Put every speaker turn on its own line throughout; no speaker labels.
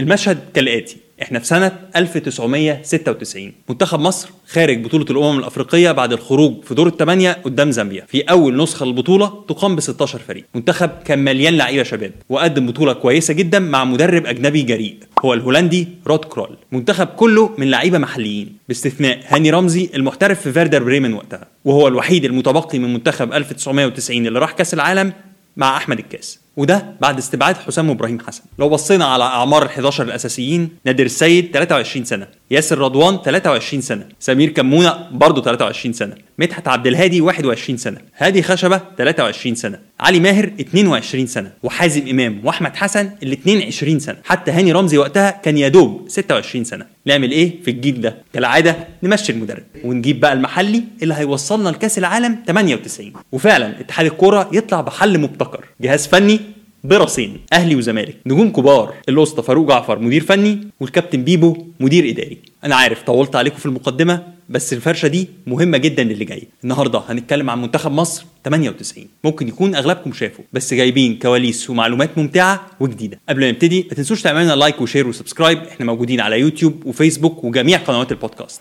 المشهد كالآتي. إحنا في سنة 1996 منتخب مصر خارج بطولة الأمم الأفريقية بعد الخروج في دور الثمانية قدام زامبيا. في أول نسخة للبطولة تقام ب 16 فريق. منتخب كان مليان لعيبة شباب وقدم بطولة كويسة جدا مع مدرب أجنبي جريء. هو الهولندي رود كرول. منتخب كله من لعيبة محليين. باستثناء هاني رمزي المحترف في فيردر بريمن وقتها. وهو الوحيد المتبقي من منتخب 1990 اللي راح كأس العالم مع أحمد الكاس. وده بعد استبعاد حسام وابراهيم حسن. لو بصينا على أعمار ال 11 الأساسيين نادر السيد 23 سنة ياسر رضوان 23 سنة سمير كمونة برضه 23 سنة. مدحت عبد الهادي 21 سنة هادي خشبة 23 سنة علي ماهر 22 سنة وحازم إمام وأحمد حسن الاثنين 20 سنة حتى هاني رمزي وقتها كان يا دوب 26 سنة. نعمل إيه في الجيل ده؟ كالعادة نمشي المدرب ونجيب بقى المحلي اللي هيوصلنا لكأس العالم 98 وفعلا اتحاد الكورة يطلع بحل مبتكر جهاز فني براسين أهلي وزمالك. نجوم كبار الاسطى فاروق جعفر مدير فني والكابتن بيبو مدير إداري. أنا عارف طولت عليكم في المقدمة بس الفرشة دي مهمة جدا للي جاي. النهارده هنتكلم عن منتخب مصر 98 ممكن يكون أغلبكم شافوا بس جايبين كواليس ومعلومات ممتعة وجديدة. قبل ما نبتدي ما تنسوش تعملوا لنا like و share و subscribe. إحنا موجودين على يوتيوب وفيسبوك وجميع قنوات البودكاست.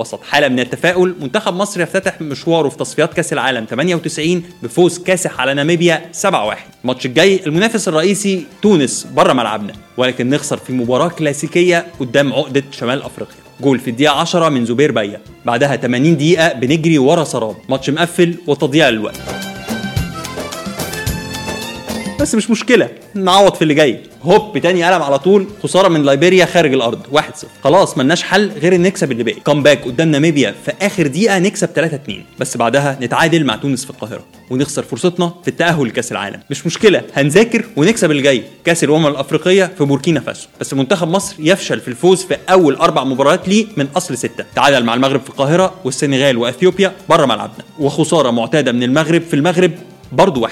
وسط. حالة من التفاؤل منتخب مصر يفتتح مشواره في تصفيات كأس العالم 98 بفوز كاسح على ناميبيا 7-1 الماتش الجاي المنافس الرئيسي تونس بره ملعبنا. ولكن نخسر في مباراة كلاسيكية قدام عقدة شمال أفريقيا. جول في الدقيقة 10 من زبير بيا. بعدها 80 دقيقة بنجري ورا سراب. ماتش مقفل وتضييع للوقت بس مش مشكلة. نعوض في اللي جاي. هوب تاني قلم على طول. خسارة من ليبيريا خارج الأرض. 1-0 خلاص ملناش حل غير ان نكسب اللي باقي. comeback قدام ناميبيا في آخر دقيقة نكسب 3-2 بس بعدها نتعادل مع تونس في القاهرة ونخسر فرصتنا في التأهل لكأس العالم. مش مشكلة هنذاكر ونكسب اللي جاي. كأس الأمم الأفريقية في بوركينا فاسو. بس منتخب مصر يفشل في الفوز في أول أربع مباريات ليه من أصل ستة. تعادل مع المغرب في القاهرة والسنغال وإثيوبيا بره ملعبنا. وخسارة معتادة من المغرب في المغرب برضه 1-0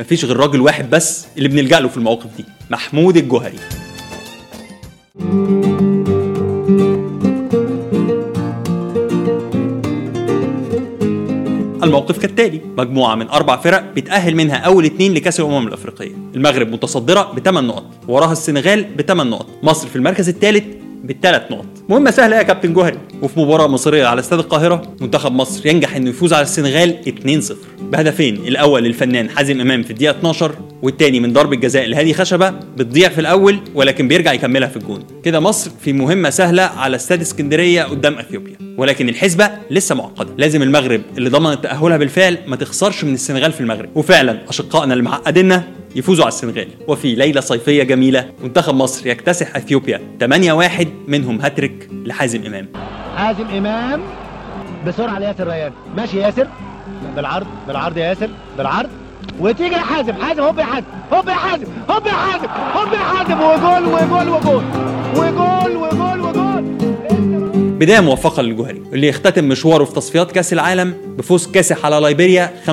مفيش غير راجل واحد بس اللي بنلجأ له في المواقف دي محمود الجوهري. الموقف كالتالي. مجموعة من أربع فرق بتأهل منها أول اتنين لكأس الأمم الأفريقية. المغرب متصدرة بثمان نقط وراها السنغال بثمان نقط. مصر في المركز الثالث بالثلاث نقط. مهمة سهلة يا كابتن جوهري؟ وفي مباراة مصرية على استاد القاهرة منتخب مصر ينجح إنه يفوز على السنغال 2-0 بهدفين الأول للفنان حازم إمام في الدقيقة 12 والتاني من ضربة جزاء لهادي خشبة بتضيع في الأول ولكن بيرجع يكملها في الجون. كده مصر في مهمة سهلة على استاد اسكندرية قدام إثيوبيا. ولكن الحسبة لسه معقدة. لازم المغرب اللي ضمنت تأهلها بالفعل ما تخسرش من السنغال في المغرب. وفعلا أشقائنا اللي معقديننا يفوزوا على السنغال. وفي ليلة صيفية جميلة منتخب مصر يكتسح إثيوبيا 8-1 منهم هاتريك لحازم إمام.
حازم إمام بسرعة لياسر ريان. ماشي ياسر؟ بالعرض بالعرض يا ياسر بالعرض. وتيجي لحازم حازم هوب يا حازم هوب يا حازم هوب يا حازم هوب يا حازم وجول وجول وجول وجول وجول
بداية موفقة للجوهري اللي يختتم مشواره في تصفيات كأس العالم بفوز كاسح على ليبيريا 5-0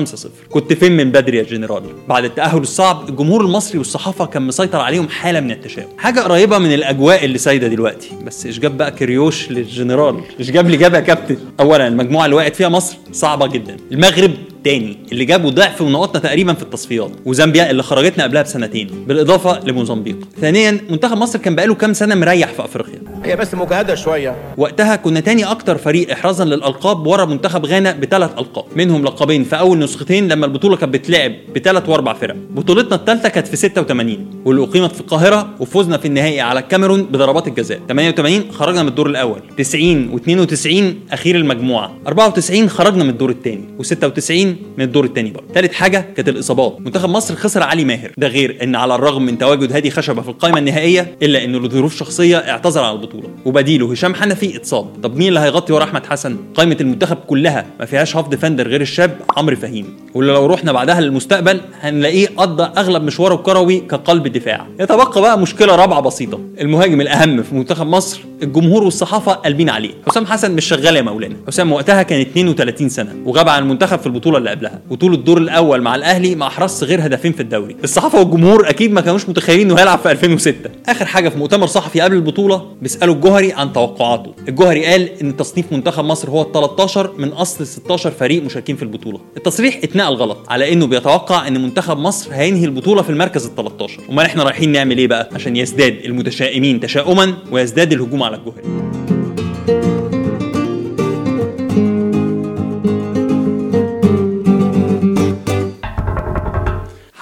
كنت فين من بدري يا جنرال؟ بعد التأهل الصعب الجمهور المصري والصحافة كان مسيطر عليهم حالة من التشاؤم. حاجة قريبة من الأجواء اللي سايدة دلوقتي. بس إيش جاب بقى كريوش للجنرال؟ إيش جاب لي جاب يا كابتن؟ اولا المجموعة اللي وقعت فيها مصر صعبة جدا. المغرب تاني اللي جابوا ضعف ونقاطنا تقريبا في التصفيات. وزامبيا اللي خرجتنا قبلها بسنتين بالإضافة لموزمبيق. ثانيا منتخب مصر كان بقاله كام سنة مريح في أفريقيا؟
هي بس مجهده شوية.
وقتها كنا تاني أكتر فريق احرازا للألقاب ورا منتخب غانا بثلاث ألقاب منهم لقبين في أول نسختين لما البطولة كانت بتلعب بثلاث وأربع فرق. بطولتنا الثالثة كانت في 86 واللي أقيمت في القاهرة وفوزنا في النهائي على الكاميرون بضربات الجزاء. 88 خرجنا من الدور الأول 90 و92 أخير المجموعة 94 خرجنا من الدور الثاني و96 من الدور الثاني برضه. ثالث حاجة كانت الإصابات. منتخب مصر خسر علي ماهر. ده غير إن على الرغم من تواجد هادي خشبة في القائمة النهائية إلا انه لظروف شخصيه اعتذر عن البطولة. البطولة وبديله هشام حنفي اتصاب. طب مين اللي هيغطي ورا أحمد حسن؟ قائمة المنتخب كلها ما فيهاش half defender غير الشاب عمرو فهيم واللي لو رحنا بعدها للمستقبل هنلاقيه قضى أغلب مشواره الكروي كقلب دفاع. يتبقى بقى مشكلة رابعة بسيطة. المهاجم الأهم في منتخب مصر الجمهور والصحافة قلبين عليه حسام حسن مش شغال يا مولانا. حسام وقتها كان 32 سنة وغاب عن المنتخب في البطولة اللي قبلها وطول الدور الأول مع الأهلي ما احرزش غير هدفين في الدوري. الصحافة والجمهور أكيد ما كانوش متخيلين إنه هيلعب في 2006 آخر حاجة في مؤتمر صحفي قبل البطولة بيسالوا الجوهري عن توقعاته. الجوهري قال إن تصنيف منتخب مصر هو ال 13 من أصل 16 فريق مشاركين في البطولة. التصريح اتنقل غلط على إنه بيتوقع إن منتخب مصر هينهي البطولة في المركز ال 13 أمال إحنا رايحين نعمل إيه بقى؟ عشان يزداد المتشائمين تشاؤما ويزداد الهجوم على الجوهري.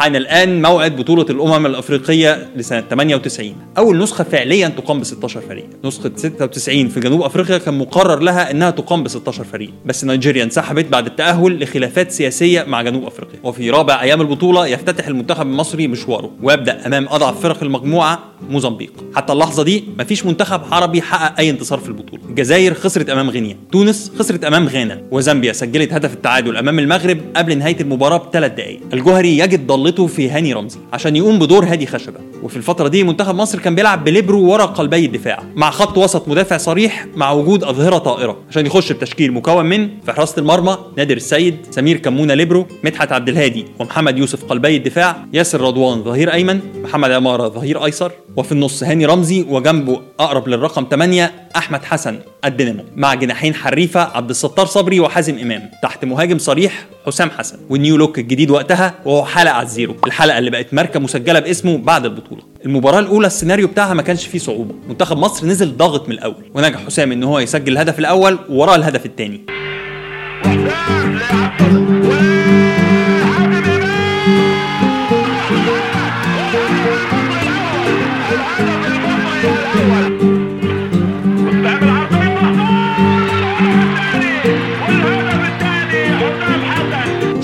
حان الآن موعد بطولة الأمم الأفريقية لسنة 98 أول نسخة فعليا تقام ب 16 فريق. نسخة 96 في جنوب أفريقيا كان مقرر لها إنها تقام ب 16 فريق. بس نيجيريا انسحبت بعد التأهل لخلافات سياسية مع جنوب أفريقيا. وفي رابع أيام البطولة يفتتح المنتخب المصري مشواره. ويبدأ أمام أضعف فرق المجموعة موزمبيق. حتى اللحظة دي مفيش منتخب عربي حقق أي انتصار في البطولة. الجزائر خسرت أمام غينيا. تونس خسرت أمام غانا. وزامبيا سجلت هدف التعادل أمام المغرب قبل نهاية المباراة بثلاث دقائق الجوهري يجد ضالته في هاني رمزي عشان يقوم بدور هادي خشبة. وفي الفترة دي منتخب مصر كان بيلعب بليبرو ورا قلبي الدفاع مع خط وسط مدافع صريح مع وجود أظهرة طائرة. عشان يخش بتشكيل مكون من في حراسه المرمى نادر السيد سمير كمونة ليبرو مدحت عبد الهادي ومحمد يوسف قلبي الدفاع ياسر رضوان ظهير أيمن محمد عمارة ظهير أيسر. وفي النص هاني رمزي وجنبه أقرب للرقم 8 أحمد حسن الدينامو. مع جناحين حريفة عبد الستار صبري وحازم إمام. تحت مهاجم صريح حسام حسن. وال new look الجديد وقتها وهو حلقة على الزيرو. الحلقة اللي بقت ماركة مسجلة باسمه بعد البطولة. المباراة الأولى السيناريو بتاعها ما كانش فيه صعوبة. منتخب مصر نزل ضاغط من الأول. ونجح حسام إن هو يسجل الهدف الأول ووراه الهدف الثاني.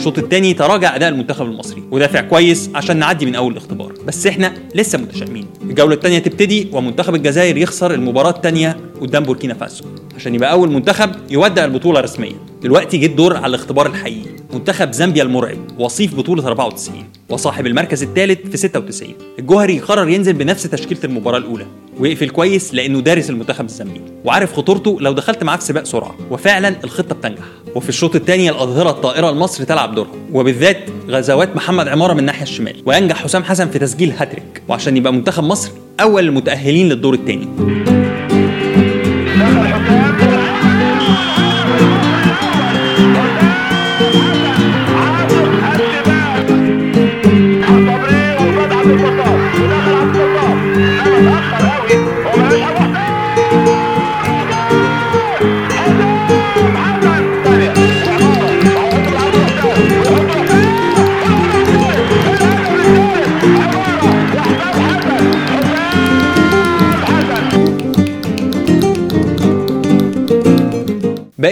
الشوط الثاني تراجع أداء المنتخب المصري ودافع كويس عشان نعدي من أول الاختبار. بس إحنا لسه متشائمين. الجولة الثانية تبتدي ومنتخب الجزائر يخسر المباراة الثانية قدام بوركينا فاسو. عشان يبقى أول منتخب يودع البطولة رسميا. دلوقتي جه الدور على الاختبار الحقيقي. منتخب زامبيا المرعب وصيف بطولة 94 وصاحب المركز الثالث في 96 الجوهري قرر ينزل بنفس تشكيلة المباراة الأولى ويقفل كويس لأنه دارس المنتخب الزامبي وعارف خطورته لو دخلت معاه في سباق سرعة وفعلا الخطة بتنجح. وفي الشوط الثاني الأظهرة الطائرة لمصر تلعب دورها وبالذات غزوات محمد عمارة من الناحية الشمال. وينجح حسام حسن في تسجيل هاتريك. وعشان يبقى منتخب مصر أول المتأهلين للدور الثاني.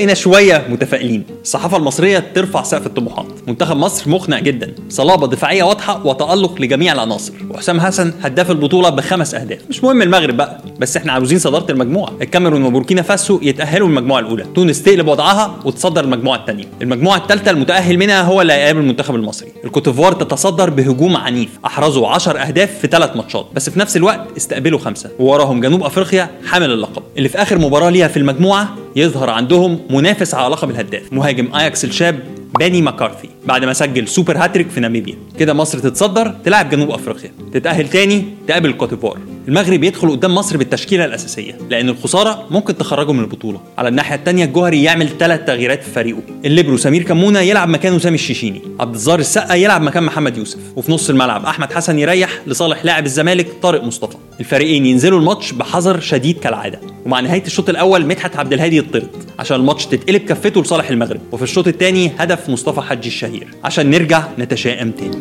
بقينا شوية متفائلين. الصحافة المصرية ترفع سقف الطموحات. منتخب مصر مقنع جدا. صلابة دفاعية واضحة وتألق لجميع العناصر. وحسام حسن هداف البطولة بخمس أهداف. مش مهم المغرب بقى بس إحنا عاوزين صدارة المجموعة. الكاميرون وبوركينا فاسو يتأهلوا المجموعه الأولى. تونس تقلب وضعها وتصدر المجموعة الثانية. المجموعة الثالثة المتأهل منها هو اللي هيقابل المنتخب المصري. الكوتيفوار تتصدر بهجوم عنيف. أحرزوا 10 أهداف في ثلاث ماتشات بس في نفس الوقت استقبلوا خمسة. ووراهم جنوب أفريقيا حامل اللقب. اللي في آخر مباراة ليها في المجموعة يظهر عندهم منافس على لقب الهداف. مهاجم اياكس الشاب باني ماكارثي بعد ما سجل super hat-trick في ناميبيا. كده مصر تتصدر تلعب جنوب أفريقيا. تتأهل تاني تقابل الكوتيفوار المغرب يدخل قدام مصر بالتشكيلة الأساسية لأن الخسارة ممكن تخرجه من البطولة. على الناحية الثانية الجوهري يعمل ثلاث تغييرات في فريقه. الليبرو سمير كمونه يلعب مكانه سامي الشيشيني. عبد الظاهر السقا يلعب مكان محمد يوسف. وفي نص الملعب أحمد حسن يريح لصالح لاعب الزمالك طارق مصطفى. الفريقين ينزلوا الماتش بحذر شديد كالعادة. ومع نهاية الشوط الأول مدحت عبد الهادي يطرد عشان الماتش تتقلب كفته لصالح المغرب. وفي الشوط الثاني هدف مصطفى حجي الشهير. عشان نرجع نتشائم تاني.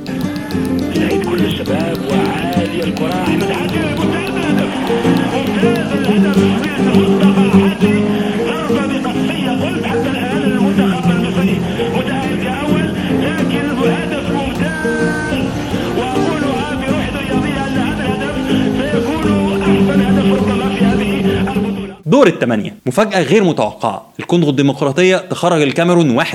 سعيد كل الشباب وعالي الكرة أحمد حجي ممتاز الهدف ممتاز الهدف مصطفى حجي ضربة بقصية قلت حتى الآن المنتخب المصري متأهل كأول لكن الهدف ممتاز وأقولها بروح رياضية أن هذا الهدف سيكون أحسن هدف ربما في هذه البطولة
دور الثمانية مفاجأة غير متوقعة. الكونغو الديمقراطية تخرج الكاميرون 1-0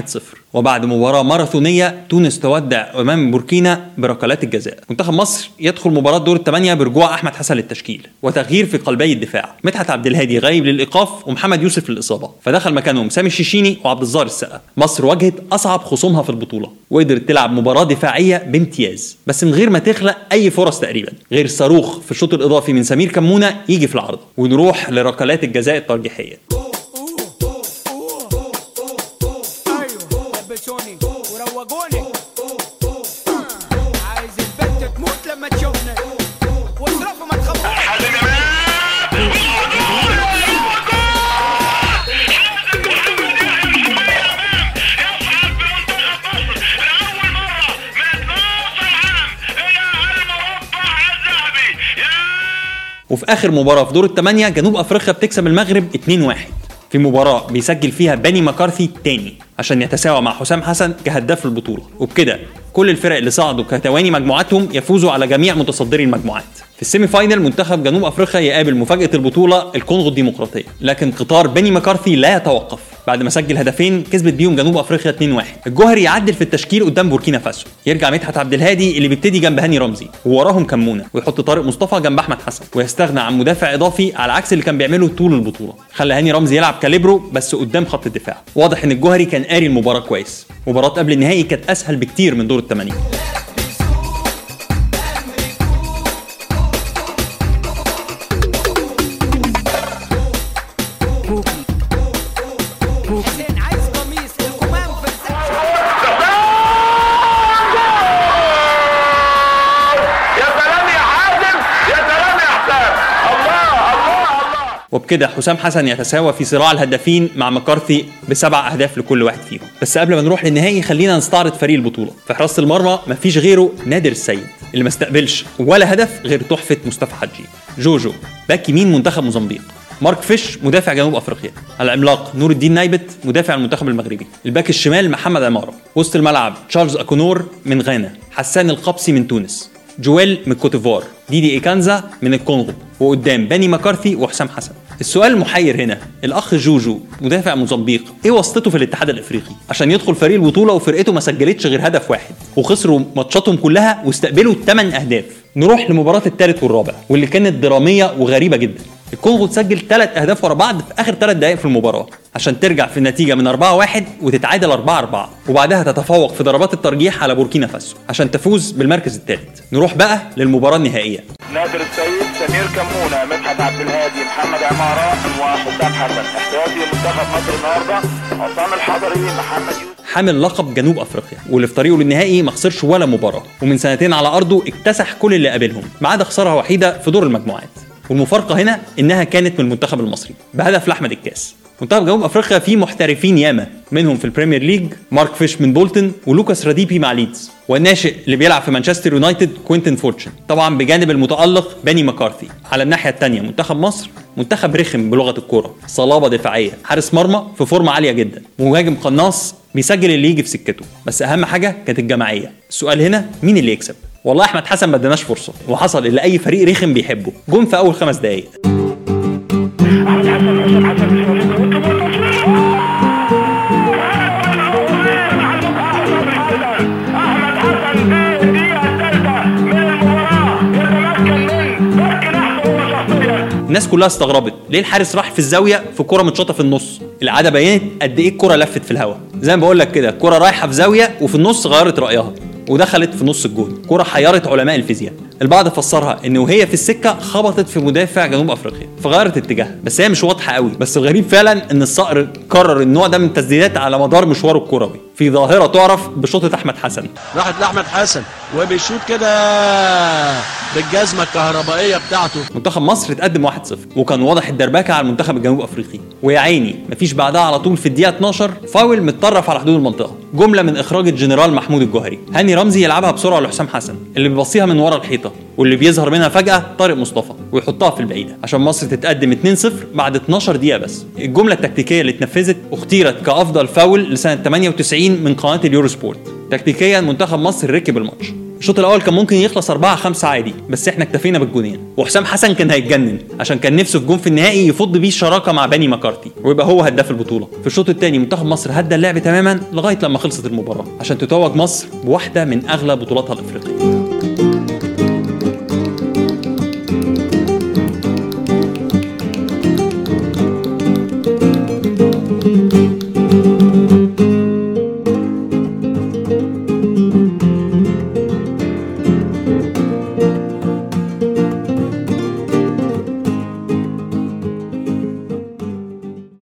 وبعد مباراة ماراثونية تونس تودع أمام بوركينا بركلات الجزاء. منتخب مصر يدخل مباراة دور الثمانية برجوع أحمد حسن للتشكيل. وتغيير في قلبي الدفاع. مدحت عبد الهادي غايب للإيقاف ومحمد يوسف للإصابة. فدخل مكانهم سامي الشيشيني وعبد الظاهر السقا. مصر واجهت أصعب خصومها في البطولة. وقدرت تلعب مباراة دفاعية بامتياز. بس من غير ما تخلق أي فرص تقريبا. غير صاروخ في الشوط الإضافي من سمير كمونة يجي في العرض. ونروح لركلات الجزاء الترجيحية. Ooh. آخر مباراة في دور الثمانيه جنوب أفريقيا بتكسب المغرب 2-1 في مباراة بيسجل فيها بني مكارثي تاني عشان يتساوى مع حسام حسن كهداف البطوله وبكده كل الفرق اللي صعدوا كتواني مجموعاتهم يفوزوا على جميع متصدري المجموعات. في ال semi final منتخب جنوب أفريقيا يقابل مفاجأة البطولة الكونغو الديمقراطية. لكن قطار بني مكارثي لا يتوقف. بعد ما سجل هدفين كسبت بيهم جنوب أفريقيا 2-1 الجوهري يعدل في التشكيل قدام بوركينا فاسو. يرجع مدحت عبد الهادي اللي بيبتدي جنب هاني رمزي ووراهم كمونة ويحط طارق مصطفى جنب أحمد حسن ويستغنى عن مدافع إضافي على عكس اللي كان بيعمله طول البطولة. خلى هاني رمزي يلعب كاليبرو بس قدام خط الدفاع. واضح إن الجوهري كان قاري المباراة كويس. مباراة قبل النهائي كانت أسهل بكتير من دور الثمانيه وبكده حسام حسن يتساوى في صراع الهدافين مع مكارثي بسبع أهداف لكل واحد فيهم. بس قبل ما نروح للنهائي خلينا نستعرض فريق البطولة. في حراسة المرمى مفيش غيره نادر السيد اللي ما استقبلش ولا هدف غير تحفة مصطفى حجي. جوجو back يمين منتخب موزمبيق. مارك فيش مدافع جنوب أفريقيا. العملاق نور الدين نايبت مدافع المنتخب المغربي. ال back الشمال محمد عمارة. وسط الملعب تشارلز أكونور من غانا. حسان القبسي من تونس. جويل من كوتيفوار. ديدي إيكانزا من الكونغو. وقدام باني مكارثي وحسام حسن. السؤال المحير هنا. الأخ جوجو مدافع موزمبيق إيه واسطته في الاتحاد الأفريقي؟ عشان يدخل فريق البطولة وفرقته ما سجلتش غير هدف واحد وخسروا ماتشاتهم كلها واستقبلوا 8 أهداف. نروح لمباراة الثالث والرابع واللي كانت درامية وغريبة جدا. الكونغو تسجل ثلاث أهداف ورا بعض في آخر ثلاث دقائق في المباراة عشان ترجع في النتيجة من 4-1 وتتعادل 4-4 وبعدها تتفوق في ضربات الترجيح على بوركينا فاسو عشان تفوز بالمركز الثالث. نروح بقى للمباراة النهائية.
نادر السيد سمير كمونة مدحت عبد الهادي محمد عمارة وحسام حسن. احتياطي منتخب مصر النهارده عصام الحضري محمد يوسف.
حامل لقب جنوب أفريقيا واللي في طريقه للنهائي ما خسرش ولا مباراة. ومن سنتين على أرضه اكتسح كل اللي قابلهم ما عدا خسارة وحيدة في دور المجموعات. والمفارقة هنا إنها كانت من المنتخب المصري بهدف لأحمد الكاس. منتخب جنوب أفريقيا فيه محترفين ياما منهم في البريمير ليج مارك فيش من بولتون ولوكاس راديبي مع ليدز والناشئ اللي بيلعب في مانشستر يونايتد كوينتن فورتشن. طبعا بجانب المتألق باني مكارثي على الناحية الثانية منتخب مصر منتخب رخم بلغة الكورة صلابة دفاعية حارس مرمى في فورمة عالية جدا مهاجم قناص بيسجل اللي يجي في سكته. بس أهم حاجة كانت الجماعية. السؤال هنا مين اللي يكسب؟ والله أحمد حسن ما اداناش فرصة وحصل اللي أي فريق رخم بيحبه. جون في أول خمس دقائق
أحمد حسن حسن حسن
الناس كلها استغربت. ليه الحارس راح في الزاوية في كرة متشاطة في النص؟ العادة بينت قد إيه الكرة لفت في الهواء زي ما بقول لك كده الكره رايحة في زاوية وفي النص غيرت رأيها. ودخلت في نص الجون. كرة حيرت علماء الفيزياء. البعض فسرها إن وهي في السكة خبطت في مدافع جنوب أفريقيا فغيرت اتجاهها. بس هي مش واضحة قوي. بس الغريب فعلا إن الصقر كرر النوع ده من التسديدات على مدار مشواره الكروي. في ظاهرة تعرف بشوطة أحمد حسن.
راحت لأحمد حسن وبيشوط كده بالجزمة الكهربائية بتاعته.
منتخب مصر اتقدم 1-0 وكان واضح الدربكة على المنتخب الجنوب أفريقي. ويا عيني مفيش بعدها على طول في الدقيقة 12 فاول متطرف على حدود المنطقة. جملة من إخراج الجنرال محمود الجوهري. هاني رمزي يلعبها بسرعة لحسام حسن اللي بيباصيها من ورا الحيطة. واللي بيظهر منها فجأة طارق مصطفى ويحطها في البعيدة. عشان مصر تتقدم 2-0 بعد 12 دقيقة بس. الجملة التكتيكية اللي اتنفذت اختيرت كأفضل فاول لسنة 98 من قناة اليورو سبورت. تكتيكيا منتخب مصر ركب الماتش. الشوط الأول كان ممكن يخلص 4 5 عادي بس إحنا اكتفينا بالجونين. وحسام حسن كان هيتجنن عشان كان نفسه في جون في النهائي يفض بيه الشراكة مع بني مكارتي ويبقى هو هداف البطولة. في الشوط الثاني منتخب مصر هدى اللعب تماما لغاية لما خلصت المباراة عشان تتوج مصر بواحدة من أغلى بطولاتها الأفريقية.